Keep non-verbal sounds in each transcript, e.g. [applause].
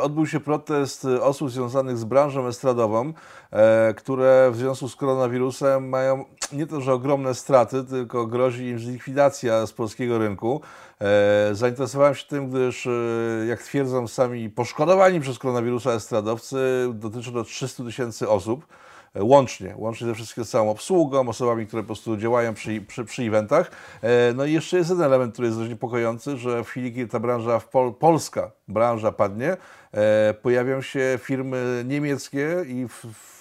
Odbył się protest osób związanych z branżą estradową, e, które w związku z koronawirusem mają nie to, że ogromne straty, tylko grozi im likwidacja z polskiego rynku. E, zainteresowałem się tym, gdyż, e, jak twierdzą sami poszkodowani przez koronawirusa estradowcy, dotyczy to 300 tysięcy osób łącznie, łącznie ze wszystkim całą obsługą, osobami, które po prostu działają przy, przy, przy eventach. No i jeszcze jest jeden element, który jest dość niepokojący, że w chwili, kiedy ta branża, Pol polska branża padnie, E, pojawią się firmy niemieckie i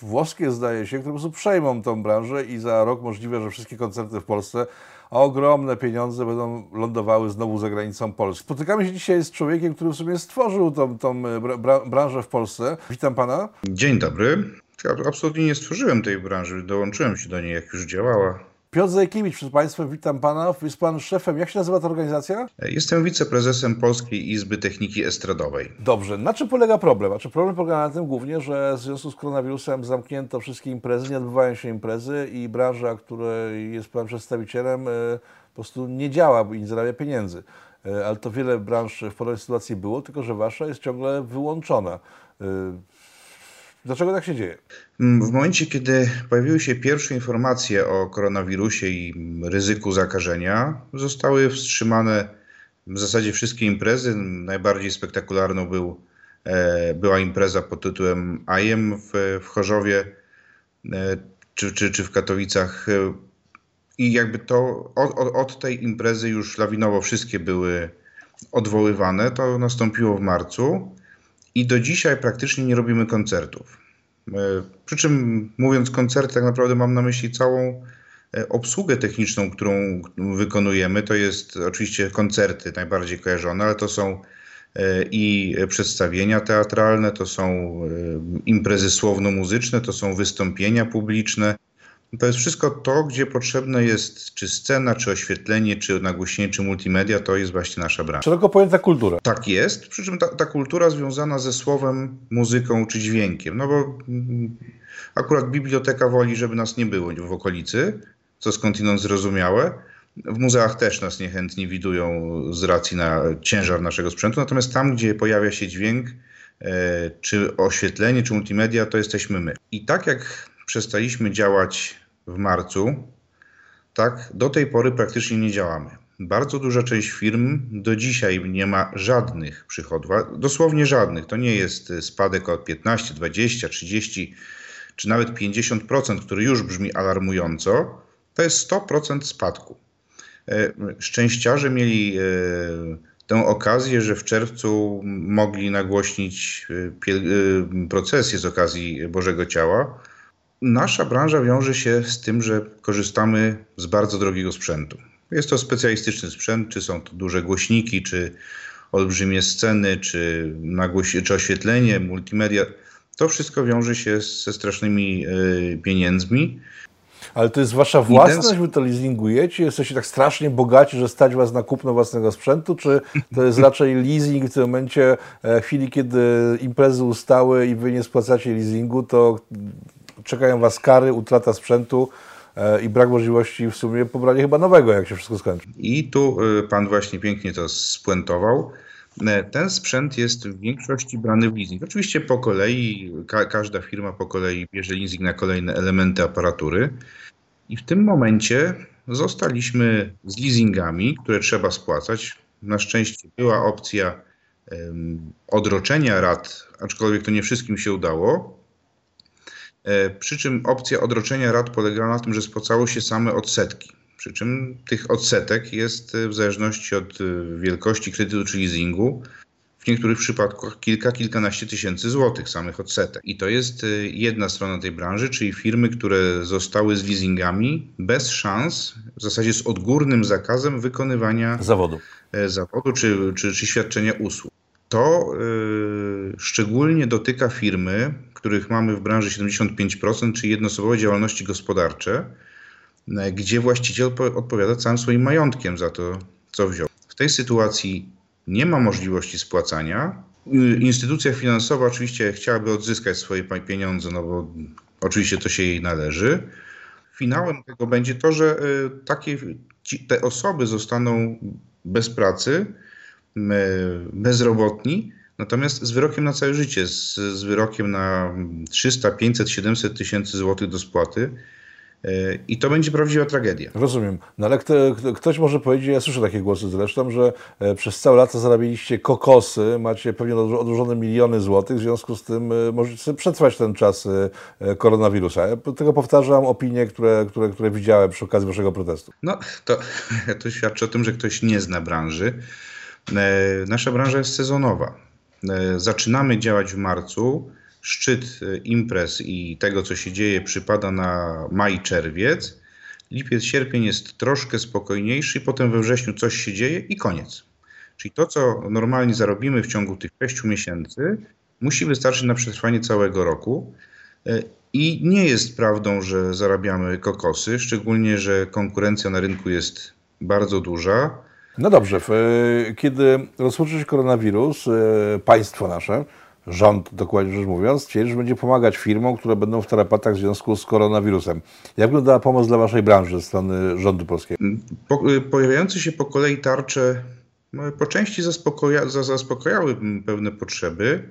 włoskie, zdaje się, które po prostu przejmą tą branżę i za rok możliwe, że wszystkie koncerty w Polsce a ogromne pieniądze będą lądowały znowu za granicą Polski. Spotykamy się dzisiaj z człowiekiem, który w sumie stworzył tą, tą branżę w Polsce. Witam pana. Dzień dobry. Ja absolutnie nie stworzyłem tej branży, dołączyłem się do niej, jak już działała. Piotr Zajkiewicz przed Państwem, witam Pana. Jest Pan szefem, jak się nazywa ta organizacja? Jestem wiceprezesem Polskiej Izby Techniki Estradowej. Dobrze, na czym polega problem? A czy problem polega na tym głównie, że w związku z koronawirusem zamknięto wszystkie imprezy, nie odbywają się imprezy i branża, której jest Pan przedstawicielem, e, po prostu nie działa i nie zarabia pieniędzy. E, ale to wiele branż w podobnej sytuacji było, tylko że Wasza jest ciągle wyłączona. E, Dlaczego tak się dzieje? Mm, w momencie, kiedy pojawiły się pierwsze informacje o koronawirusie i ryzyku zakażenia, zostały wstrzymane w zasadzie wszystkie imprezy. Najbardziej spektakularną był, e, była impreza pod tytułem IEM w, w Chorzowie e, czy, czy, czy w Katowicach. I jakby to od, od tej imprezy już lawinowo wszystkie były odwoływane. To nastąpiło w marcu i do dzisiaj praktycznie nie robimy koncertów. E, przy czym mówiąc koncerty, tak naprawdę mam na myśli całą e, obsługę techniczną, którą wykonujemy. To jest oczywiście koncerty najbardziej kojarzone, ale to są e, i przedstawienia teatralne, to są imprezy słowno-muzyczne, to są wystąpienia publiczne, to jest wszystko to, gdzie potrzebne jest czy scena, czy oświetlenie, czy nagłośnienie, czy multimedia, to jest właśnie nasza branża. Szeroko pojęta kultura. Tak jest, przy czym ta, ta kultura związana ze słowem, muzyką czy dźwiękiem, no bo mm, akurat biblioteka woli, żeby nas nie było w okolicy, co skądinąd zrozumiałe. W muzeach też nas niechętnie widują z racji na ciężar naszego sprzętu, natomiast tam, gdzie pojawia się dźwięk, e, czy oświetlenie, czy multimedia, to jesteśmy my. I tak jak przestaliśmy działać w marcu, tak, do tej pory praktycznie nie działamy. Bardzo duża część firm do dzisiaj nie ma żadnych przychodów, dosłownie żadnych. To nie jest spadek o 15, 20, 30 czy nawet 50%, który już brzmi alarmująco. To jest 100% spadku. E, szczęściarze mieli e, tę okazję, że w czerwcu mogli nagłośnić e, procesję z okazji Bożego Ciała Nasza branża wiąże się z tym, że korzystamy z bardzo drogiego sprzętu. Jest to specjalistyczny sprzęt, czy są to duże głośniki, czy olbrzymie sceny, czy, nagłoś- czy oświetlenie, multimedia. To wszystko wiąże się ze strasznymi y, pieniędzmi. Ale to jest wasza własność, ten... wy to leasingujecie? Jesteście tak strasznie bogaci, że stać was na kupno własnego sprzętu? Czy to jest raczej leasing w tym momencie, e, w chwili, kiedy imprezy ustały i wy nie spłacacie leasingu, to czekają Was kary, utrata sprzętu e, i brak możliwości w sumie pobrania chyba nowego, jak się wszystko skończy. I tu e, Pan właśnie pięknie to spuentował. E, ten sprzęt jest w większości brany w leasing. Oczywiście po kolei, ka każda firma po kolei bierze leasing na kolejne elementy aparatury. I w tym momencie zostaliśmy z leasingami, które trzeba spłacać. Na szczęście była opcja um, odroczenia rat, aczkolwiek to nie wszystkim się udało. E, przy czym opcja odroczenia rat polegała na tym, że spłacało się same odsetki. Przy czym tych odsetek jest e, w zależności od e, wielkości kredytu czy leasingu w niektórych przypadkach kilka, kilkanaście tysięcy złotych samych odsetek. I to jest jedna strona tej branży, czyli firmy, które zostały z leasingami bez szans, w zasadzie z odgórnym zakazem wykonywania zawodu, zawodu czy, czy, czy świadczenia usług. To y, szczególnie dotyka firmy, których mamy w branży 75%, czyli jednoosobowe działalności gospodarcze, y, gdzie właściciel odpowiada całym swoim majątkiem za to, co wziął. W tej sytuacji nie ma możliwości spłacania. Instytucja finansowa oczywiście chciałaby odzyskać swoje pieniądze, no bo oczywiście to się jej należy. Finałem tego będzie to, że takie, te osoby zostaną bez pracy, bezrobotni, Natomiast z wyrokiem na całe życie, z, z wyrokiem na 300, 500, 700 tysięcy złotych do spłaty. E, I to będzie prawdziwa tragedia. Rozumiem. No ale kto, ktoś może powiedzieć, ja słyszę takie głosy zresztą, że e, przez całe lata zarabialiście kokosy, macie pewnie odłożone miliony złotych, w związku z tym e, możecie przetrwać ten czas koronawirusa. Ja tego powtarzam opinie, które, które, które widziałem przy okazji waszego protestu. No, to, [laughs] to świadczy o tym, że ktoś nie zna branży. Nasza branża jest sezonowa. Zaczynamy działać w marcu szczyt e, imprez i tego, co się dzieje, przypada na maj, czerwiec. Lipiec, sierpień jest troszkę spokojniejszy, potem we wrześniu coś się dzieje i koniec. Czyli to, co normalnie zarobimy w ciągu tych 6 miesięcy, musi wystarczyć na przetrwanie całego roku. E, I nie jest prawdą, że zarabiamy kokosy, szczególnie, że konkurencja na rynku jest bardzo duża. No dobrze, kiedy rozpoczął się koronawirus, e, państwo nasze rząd, dokładnie rzecz mówiąc, stwierdził, że będzie pomagać firmom, które będą w tarapatach w związku z koronawirusem. Jak wyglądała pomoc dla Waszej branży ze strony rządu polskiego? Po, y, pojawiające się po kolei tarcze no, po części zaspokoja, zaspokojały pewne potrzeby,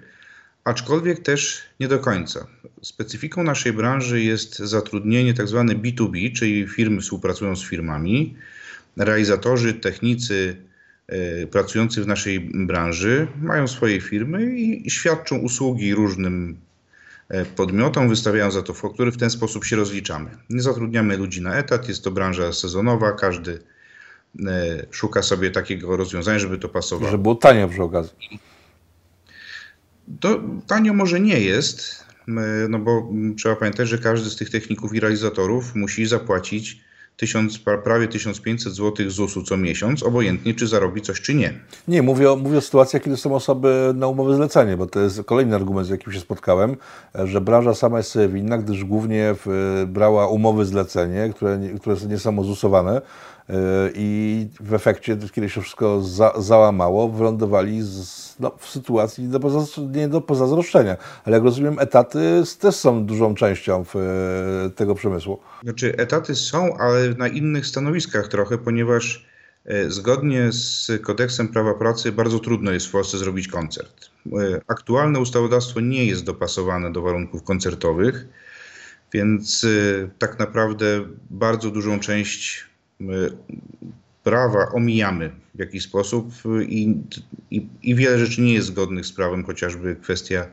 aczkolwiek też nie do końca. Specyfiką naszej branży jest zatrudnienie tzw. Tak B2B, czyli firmy współpracują z firmami, realizatorzy, technicy, E, pracujący w naszej branży mają swoje firmy i świadczą usługi różnym e, podmiotom, wystawiają za to faktury, w ten sposób się rozliczamy. Nie zatrudniamy ludzi na etat, jest to branża sezonowa, każdy e, szuka sobie takiego rozwiązania, żeby to pasowało. Żeby było tanio przy okazji. To tanio może nie jest, no bo trzeba pamiętać, że każdy z tych techników i realizatorów musi zapłacić tysiąc, prawie 1500 zł ZUS-u co miesiąc, obojętnie czy zarobi coś, czy nie. Nie, mówię o, mówię o sytuacjach, kiedy są osoby na umowę zlecenie, bo to jest kolejny argument, z jakim się spotkałem, że branża sama jest sobie winna, gdyż głównie w, brała umowy zlecenie, które, które są niesamozusowane yy, i w efekcie, kiedy się wszystko za, załamało, wylądowali z, no, w sytuacji nie do, nie do pozazdroszczenia. Ale jak rozumiem, etaty też są dużą częścią w, tego przemysłu. Znaczy, etaty są, ale na innych stanowiskach trochę, ponieważ e, zgodnie z kodeksem prawa pracy bardzo trudno jest w Polsce zrobić koncert. E, aktualne ustawodawstwo nie jest dopasowane do warunków koncertowych, więc e, tak naprawdę bardzo dużą część prawa omijamy w jakiś sposób i, i, i wiele rzeczy nie jest zgodnych z prawem, chociażby kwestia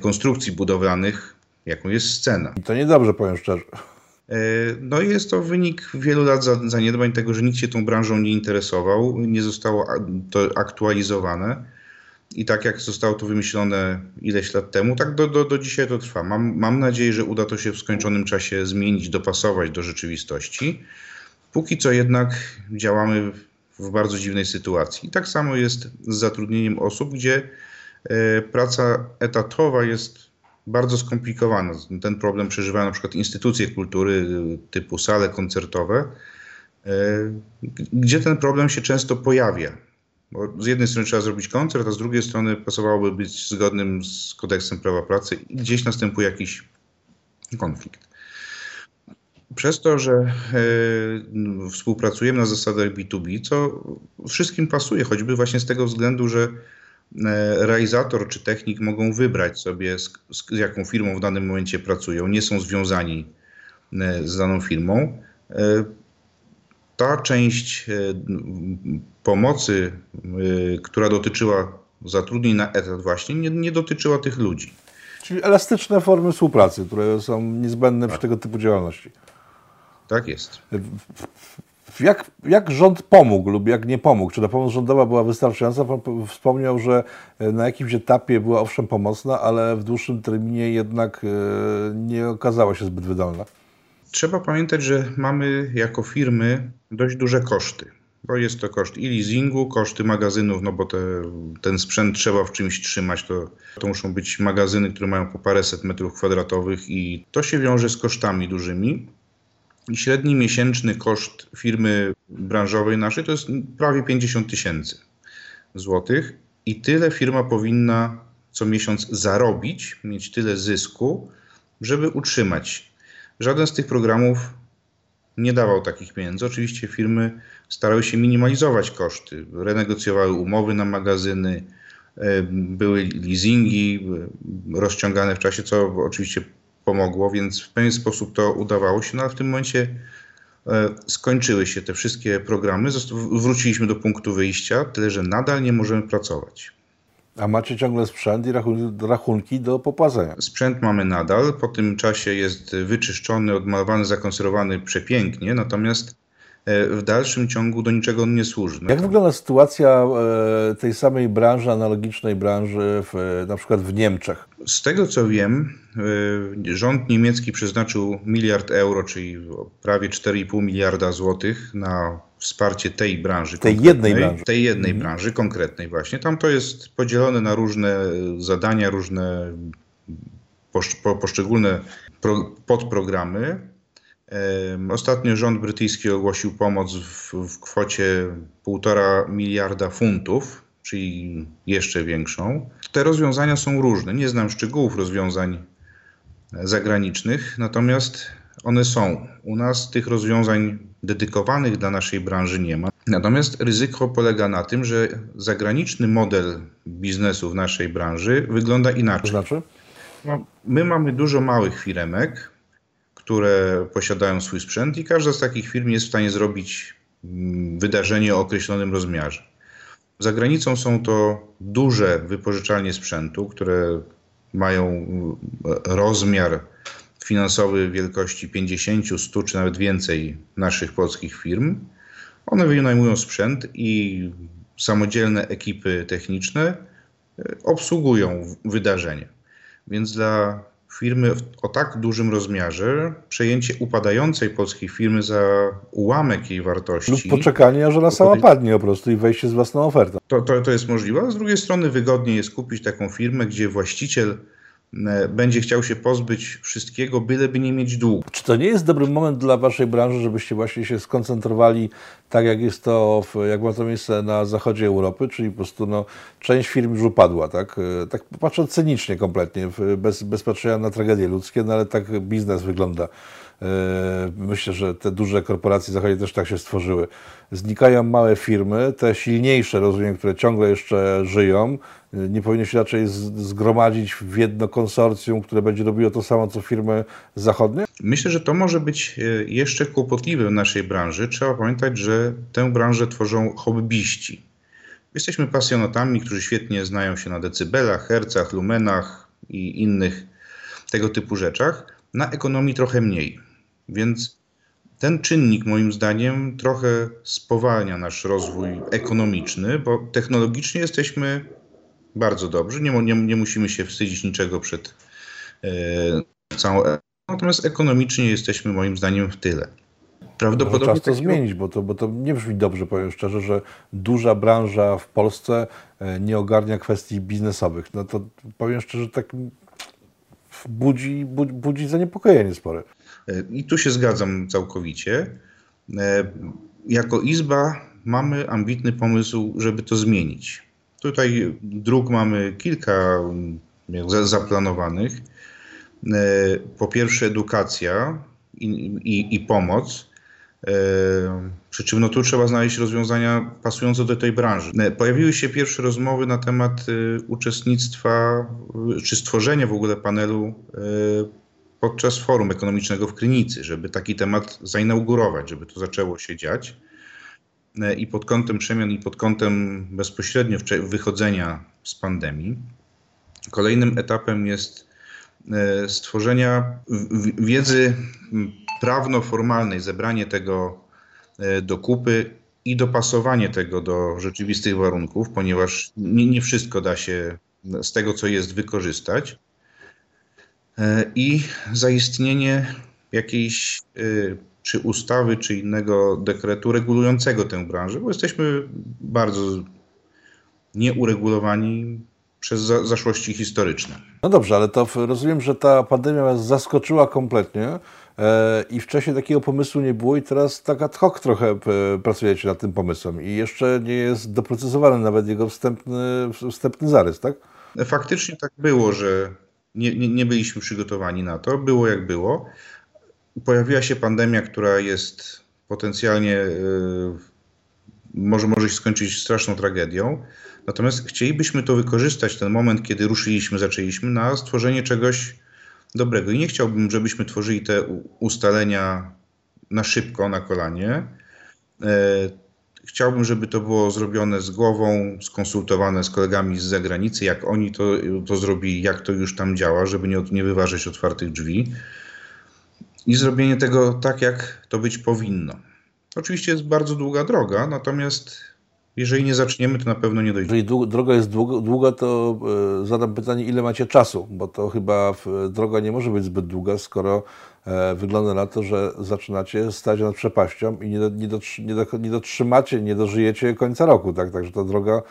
konstrukcji budowlanych, jaką jest scena. I to niedobrze, powiem szczerze. E, no jest to wynik wielu lat zaniedbań tego, że nikt się tą branżą nie interesował, nie zostało to aktualizowane. I tak jak zostało to wymyślone ileś lat temu, tak do, do, do dzisiaj to trwa. Mam, mam nadzieję, że uda to się w skończonym czasie zmienić, dopasować do rzeczywistości. Póki co jednak działamy w bardzo dziwnej sytuacji. I tak samo jest z zatrudnieniem osób, gdzie e, praca etatowa jest bardzo skomplikowana. Ten problem przeżywają na przykład instytucje kultury typu sale koncertowe, e, gdzie ten problem się często pojawia. Bo z jednej strony trzeba zrobić koncert, a z drugiej strony pasowałoby być zgodnym z kodeksem prawa pracy i gdzieś następuje jakiś konflikt. Przez to, że e, współpracujemy na zasadach B2B, co wszystkim pasuje, choćby właśnie z tego względu, że E, realizator czy technik mogą wybrać sobie, z, z, jaką firmą w danym momencie pracują, nie są związani e, z daną firmą. Ta część pomocy, która dotyczyła zatrudnień na etat właśnie, nie, nie dotyczyła tych ludzi. Czyli elastyczne formy współpracy, które są niezbędne tak. przy tego typu działalności. Tak jest. Jak, jak rząd pomógł lub jak nie pomógł? Czy ta pomoc rządowa była wystarczająca? Pan wspomniał, że e, na jakimś etapie była owszem pomocna, ale w dłuższym terminie jednak e, nie okazała się zbyt wydolna. Trzeba pamiętać, że mamy jako firmy dość duże koszty. Bo jest to koszt i leasingu, koszty magazynów, no bo te, ten sprzęt trzeba w czymś trzymać. To, to muszą być magazyny, które mają po paręset metrów kwadratowych i to się wiąże z kosztami dużymi. Średni miesięczny koszt firmy branżowej naszej to jest prawie 50 tysięcy złotych i tyle firma powinna co miesiąc zarobić, mieć tyle zysku, żeby utrzymać. Żaden z tych programów nie dawał takich pieniędzy. Oczywiście firmy starały się minimalizować koszty, renegocjowały umowy na magazyny, były leasingi rozciągane w czasie, co oczywiście pomogło, więc w pewien sposób to udawało się, no ale w tym momencie e, skończyły się te wszystkie programy, wróciliśmy do punktu wyjścia, tyle że nadal nie możemy pracować. A macie ciągle sprzęt i rachunki do popłacenia? Sprzęt mamy nadal, po tym czasie jest wyczyszczony, odmalowany, zakonserwowany przepięknie, natomiast w dalszym ciągu do niczego on nie służy. Jak wygląda sytuacja e, tej samej branży, analogicznej branży w, na przykład w Niemczech? Z tego co wiem, e, rząd niemiecki przeznaczył miliard euro, czyli prawie 4,5 miliarda złotych na wsparcie tej branży. Tej jednej branży. Tej jednej mhm. branży konkretnej właśnie. Tam to jest podzielone na różne zadania, różne poszczególne podprogramy. Ostatnio rząd brytyjski ogłosił pomoc w, w kwocie 1,5 miliarda funtów, czyli jeszcze większą. Te rozwiązania są różne. Nie znam szczegółów rozwiązań zagranicznych, natomiast one są. U nas tych rozwiązań dedykowanych dla naszej branży nie ma. Natomiast ryzyko polega na tym, że zagraniczny model biznesu w naszej branży wygląda inaczej. To znaczy? No, my mamy dużo małych firemek, które posiadają swój sprzęt i każda z takich firm jest w stanie zrobić mm, wydarzenie o określonym rozmiarze. Za granicą są to duże wypożyczalnie sprzętu, które mają mm, rozmiar finansowy wielkości 50, 100 czy nawet więcej naszych polskich firm. One wynajmują sprzęt i samodzielne ekipy techniczne e, obsługują wydarzenie. Więc dla firmy o tak dużym rozmiarze, przejęcie upadającej polskiej firmy za ułamek jej wartości. Lub poczekanie, aż ona sama padnie po prostu i wejście z własną ofertą. To, to, to jest możliwe, a z drugiej strony wygodniej jest kupić taką firmę, gdzie właściciel będzie chciał się pozbyć wszystkiego, byleby nie mieć długu. Czy to nie jest dobry moment dla Waszej branży, żebyście właśnie się skoncentrowali tak, jak jest to, w, jak ma to miejsce na zachodzie Europy, czyli po prostu no, część firm już upadła, tak? E, tak patrząc cynicznie kompletnie, bez, bez patrzenia na tragedie ludzkie, no ale tak biznes wygląda. E, myślę, że te duże korporacje zachodnie też tak się stworzyły. Znikają małe firmy, te silniejsze, rozumiem, które ciągle jeszcze żyją, e, nie powinny się raczej zgromadzić w jedno konsorcjum, które będzie robiło to samo, co firmy zachodnie? Myślę, że to może być e, jeszcze kłopotliwe w naszej branży. Trzeba pamiętać, że tę branżę tworzą hobbyści. Jesteśmy pasjonatami, którzy świetnie znają się na decybelach, hercach, lumenach i innych tego typu rzeczach. Na ekonomii trochę mniej. Więc ten czynnik moim zdaniem trochę spowalnia nasz rozwój ekonomiczny, bo technologicznie jesteśmy bardzo dobrzy, nie, nie, nie musimy się wstydzić niczego przed e, całą. Natomiast ekonomicznie jesteśmy moim zdaniem w tyle. Prawdopodobnie Może czas to zmienić, bo to, bo to nie brzmi dobrze, powiem szczerze, że duża branża w Polsce e, nie ogarnia kwestii biznesowych. No to powiem szczerze, tak budzi, budzi zaniepokojenie spore. I tu się zgadzam całkowicie. E, jako Izba mamy ambitny pomysł, żeby to zmienić. Tutaj dróg mamy kilka zaplanowanych. E, po pierwsze edukacja i, i, i pomoc. E, przy czym no tu trzeba znaleźć rozwiązania pasujące do tej branży. Pojawiły się pierwsze rozmowy na temat uczestnictwa czy stworzenia w ogóle panelu podczas forum ekonomicznego w Krynicy, żeby taki temat zainaugurować, żeby to zaczęło się dziać. E, I pod kątem przemian, i pod kątem bezpośrednio wychodzenia z pandemii. Kolejnym etapem jest e, stworzenia wiedzy prawno-formalnej, zebranie tego e, do kupy i dopasowanie tego do rzeczywistych warunków, ponieważ nie, nie wszystko da się z tego, co jest, wykorzystać. I zaistnienie jakiejś czy ustawy, czy innego dekretu regulującego tę branżę, bo jesteśmy bardzo nieuregulowani przez za zaszłości historyczne. No dobrze, ale to rozumiem, że ta pandemia was zaskoczyła kompletnie e, i wcześniej takiego pomysłu nie było i teraz tak ad hoc trochę pracujecie nad tym pomysłem i jeszcze nie jest doprecyzowany nawet jego wstępny, wstępny zarys, tak? Faktycznie tak było, że nie, nie, nie byliśmy przygotowani na to. Było jak było. Pojawiła się pandemia, która jest potencjalnie e, może, może się skończyć straszną tragedią. Natomiast chcielibyśmy to wykorzystać, ten moment, kiedy ruszyliśmy, zaczęliśmy, na stworzenie czegoś dobrego. I nie chciałbym, żebyśmy tworzyli te ustalenia na szybko, na kolanie. E, chciałbym, żeby to było zrobione z głową, skonsultowane z kolegami z zagranicy, jak oni to, to zrobili, jak to już tam działa, żeby nie, nie wyważyć otwartych drzwi. I zrobienie tego tak, jak to być powinno. Oczywiście jest bardzo długa droga, natomiast jeżeli nie zaczniemy, to na pewno nie dojdziemy. Jeżeli droga jest długa, to e, zadam pytanie, ile macie czasu, bo to chyba droga nie może być zbyt długa, skoro e, wygląda na to, że zaczynacie stać nad przepaścią i nie, do, nie, nie, do, nie dotrzymacie, nie dożyjecie końca roku. Tak? Także ta droga,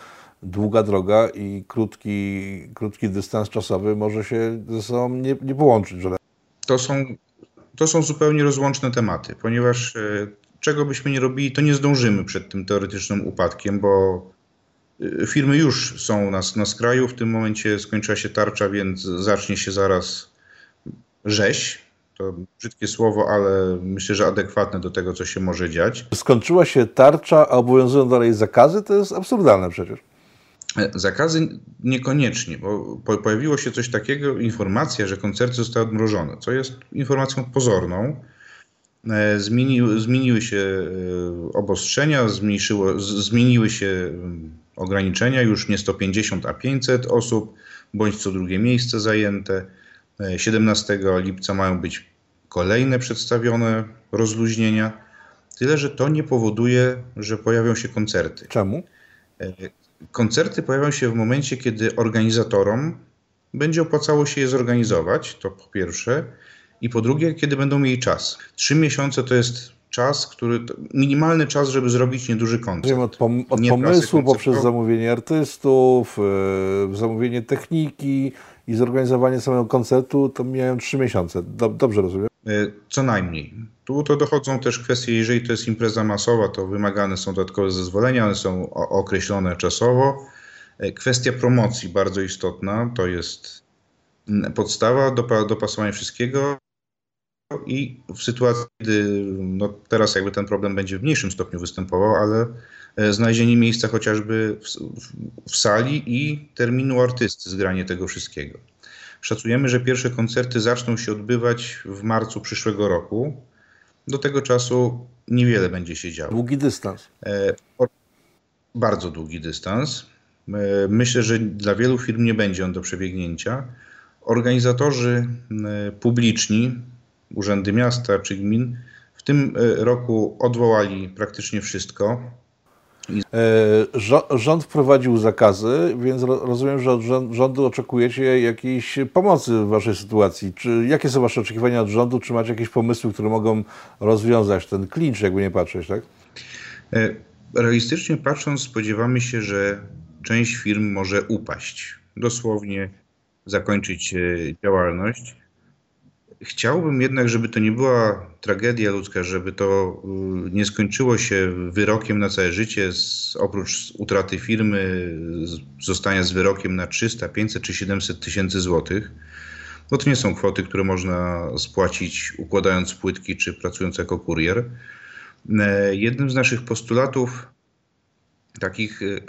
długa droga i krótki, krótki dystans czasowy może się ze sobą nie, nie połączyć. To, są, to są zupełnie rozłączne tematy, ponieważ e, czego byśmy nie robili, to nie zdążymy przed tym teoretycznym upadkiem, bo y, firmy już są na, na skraju. W tym momencie skończyła się tarcza, więc zacznie się zaraz rzeź. To brzydkie słowo, ale myślę, że adekwatne do tego, co się może dziać. Skończyła się tarcza, a obowiązują dalej zakazy? To jest absurdalne przecież. Zakazy niekoniecznie, bo pojawiło się coś takiego, informacja, że koncerty zostały odmrożone, co jest informacją pozorną E, zmieniły, zmieniły się e, obostrzenia, zmniejszyło, zmieniły się mm, ograniczenia, już nie 150, a 500 osób, bądź co drugie miejsce zajęte. 17 e, lipca mają być kolejne przedstawione rozluźnienia. Tyle, że to nie powoduje, że pojawią się koncerty. Czemu? Koncerty pojawią się w momencie, kiedy organizatorom będzie opłacało się je zorganizować, to po pierwsze. I po drugie, kiedy będą mieli czas. Trzy miesiące to jest czas, który minimalny czas, żeby zrobić nieduży koncert. Wiem, od, pom od pomysłu poprzez zamówienie artystów, yy, zamówienie techniki i zorganizowanie samego koncertu, to mijają trzy miesiące. dobrze rozumiem? Yy, co najmniej. Tu to dochodzą też kwestie, jeżeli to jest impreza masowa, to wymagane są dodatkowe zezwolenia, one są określone czasowo. Yy, kwestia promocji bardzo istotna, to jest podstawa, dopasowanie wszystkiego i w sytuacji, kiedy no teraz jakby ten problem będzie w mniejszym stopniu występował, ale e, znalezienie miejsca chociażby w, w, w sali i terminu artysty, zgranie tego wszystkiego. Szacujemy, że pierwsze koncerty zaczną się odbywać w marcu przyszłego roku. Do tego czasu niewiele będzie się działo. Długi dystans. E, bardzo długi dystans. E, myślę, że dla wielu firm nie będzie on do przebiegnięcia. Organizatorzy e, publiczni urzędy miasta czy gmin w tym roku odwołali praktycznie wszystko. E, rząd wprowadził zakazy, więc rozumiem, że od rządu oczekujecie jakiejś pomocy w Waszej sytuacji. Czy jakie są Wasze oczekiwania od rządu? Czy macie jakieś pomysły, które mogą rozwiązać ten klincz, jakby nie patrzeć, tak? E, realistycznie patrząc, spodziewamy się, że część firm może upaść, dosłownie zakończyć działalność. Chciałbym jednak, żeby to nie była tragedia ludzka, żeby to y, nie skończyło się wyrokiem na całe życie, z, oprócz utraty firmy, zostania z wyrokiem na 300, 500 czy 700 tysięcy złotych. Bo to nie są kwoty, które można spłacić układając płytki czy pracując jako kurier. E, jednym z naszych postulatów takich e,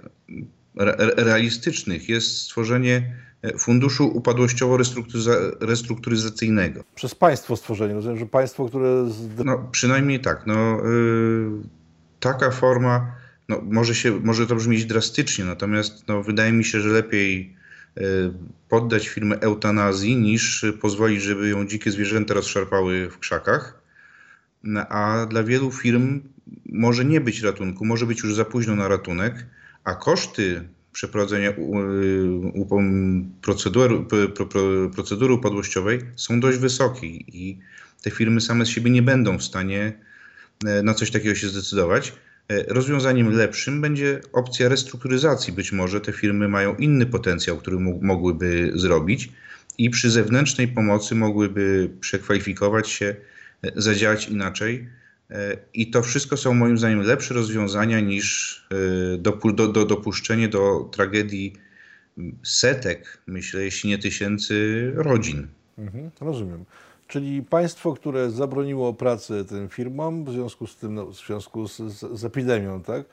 realistycznych jest stworzenie Funduszu Upadłościowo-Restrukturyzacyjnego. Przez państwo stworzenie, rozumiem, że państwo, które... No, przynajmniej tak. No, yy, taka forma, no, może, się, może to brzmieć drastycznie, natomiast no, wydaje mi się, że lepiej yy, poddać firmę eutanazji, niż pozwolić, żeby ją dzikie zwierzęta rozszarpały w krzakach. No, a dla wielu firm może nie być ratunku, może być już za późno na ratunek, a koszty przeprowadzenia procedury, upadłościowej są dość wysokie i te firmy same z siebie nie będą w stanie e, na coś takiego się zdecydować. E, rozwiązaniem lepszym będzie opcja restrukturyzacji. Być może te firmy mają inny potencjał, który mogłyby zrobić i przy zewnętrznej pomocy mogłyby przekwalifikować się, e, zadziałać inaczej i to wszystko są moim zdaniem lepsze rozwiązania niż e, dopu do, do, dopuszczenie do tragedii setek, myślę, jeśli nie tysięcy rodzin. Mhm, rozumiem. Czyli państwo, które zabroniło pracy tym firmom w związku z tym, no, w związku z, z, epidemią, tak?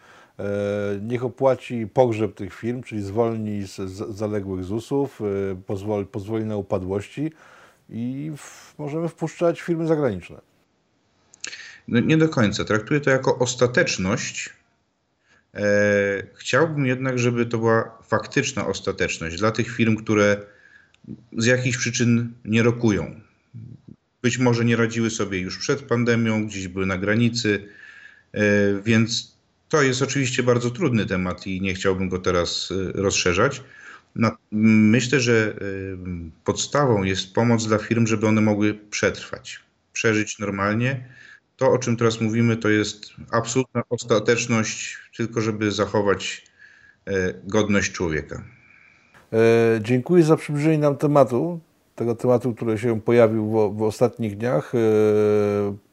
niech opłaci pogrzeb tych firm, czyli zwolni z, z zaległych ZUS-ów, pozwoli, pozwoli na upadłości i w, możemy wpuszczać firmy zagraniczne. No, nie do końca. Traktuję to jako ostateczność. E, chciałbym jednak, żeby to była faktyczna ostateczność dla tych firm, które z jakichś przyczyn nie rokują. Być może nie radziły sobie już przed pandemią, gdzieś były na granicy, e, więc to jest oczywiście bardzo trudny temat i nie chciałbym go teraz e, rozszerzać. Myślę, że podstawą jest pomoc dla firm, żeby one mogły przetrwać, przeżyć normalnie to, o czym teraz mówimy, to jest absolutna ostateczność, tylko żeby zachować e, godność człowieka. E, dziękuję za przybliżenie nam tematu, tego tematu, który się pojawił w, w ostatnich dniach. E,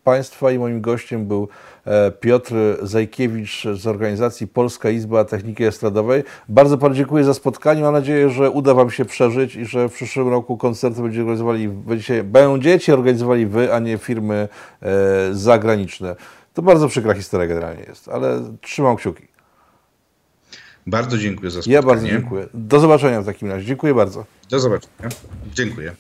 państwa i moim gościem był e, Piotr Zajkiewicz z organizacji Polska Izba Techniki Estradowej. Bardzo Panu dziękuję za spotkanie. Mam nadzieję, że uda Wam się przeżyć i że w przyszłym roku koncerty będziecie organizowali, będziecie, będziecie organizowali Wy, a nie firmy e, zagraniczne. To bardzo przykra historia generalnie jest, ale trzymam kciuki. Bardzo dziękuję za spotkanie. Ja bardzo dziękuję. Do zobaczenia w takim razie. Dziękuję bardzo. Do zobaczenia. Dziękuję.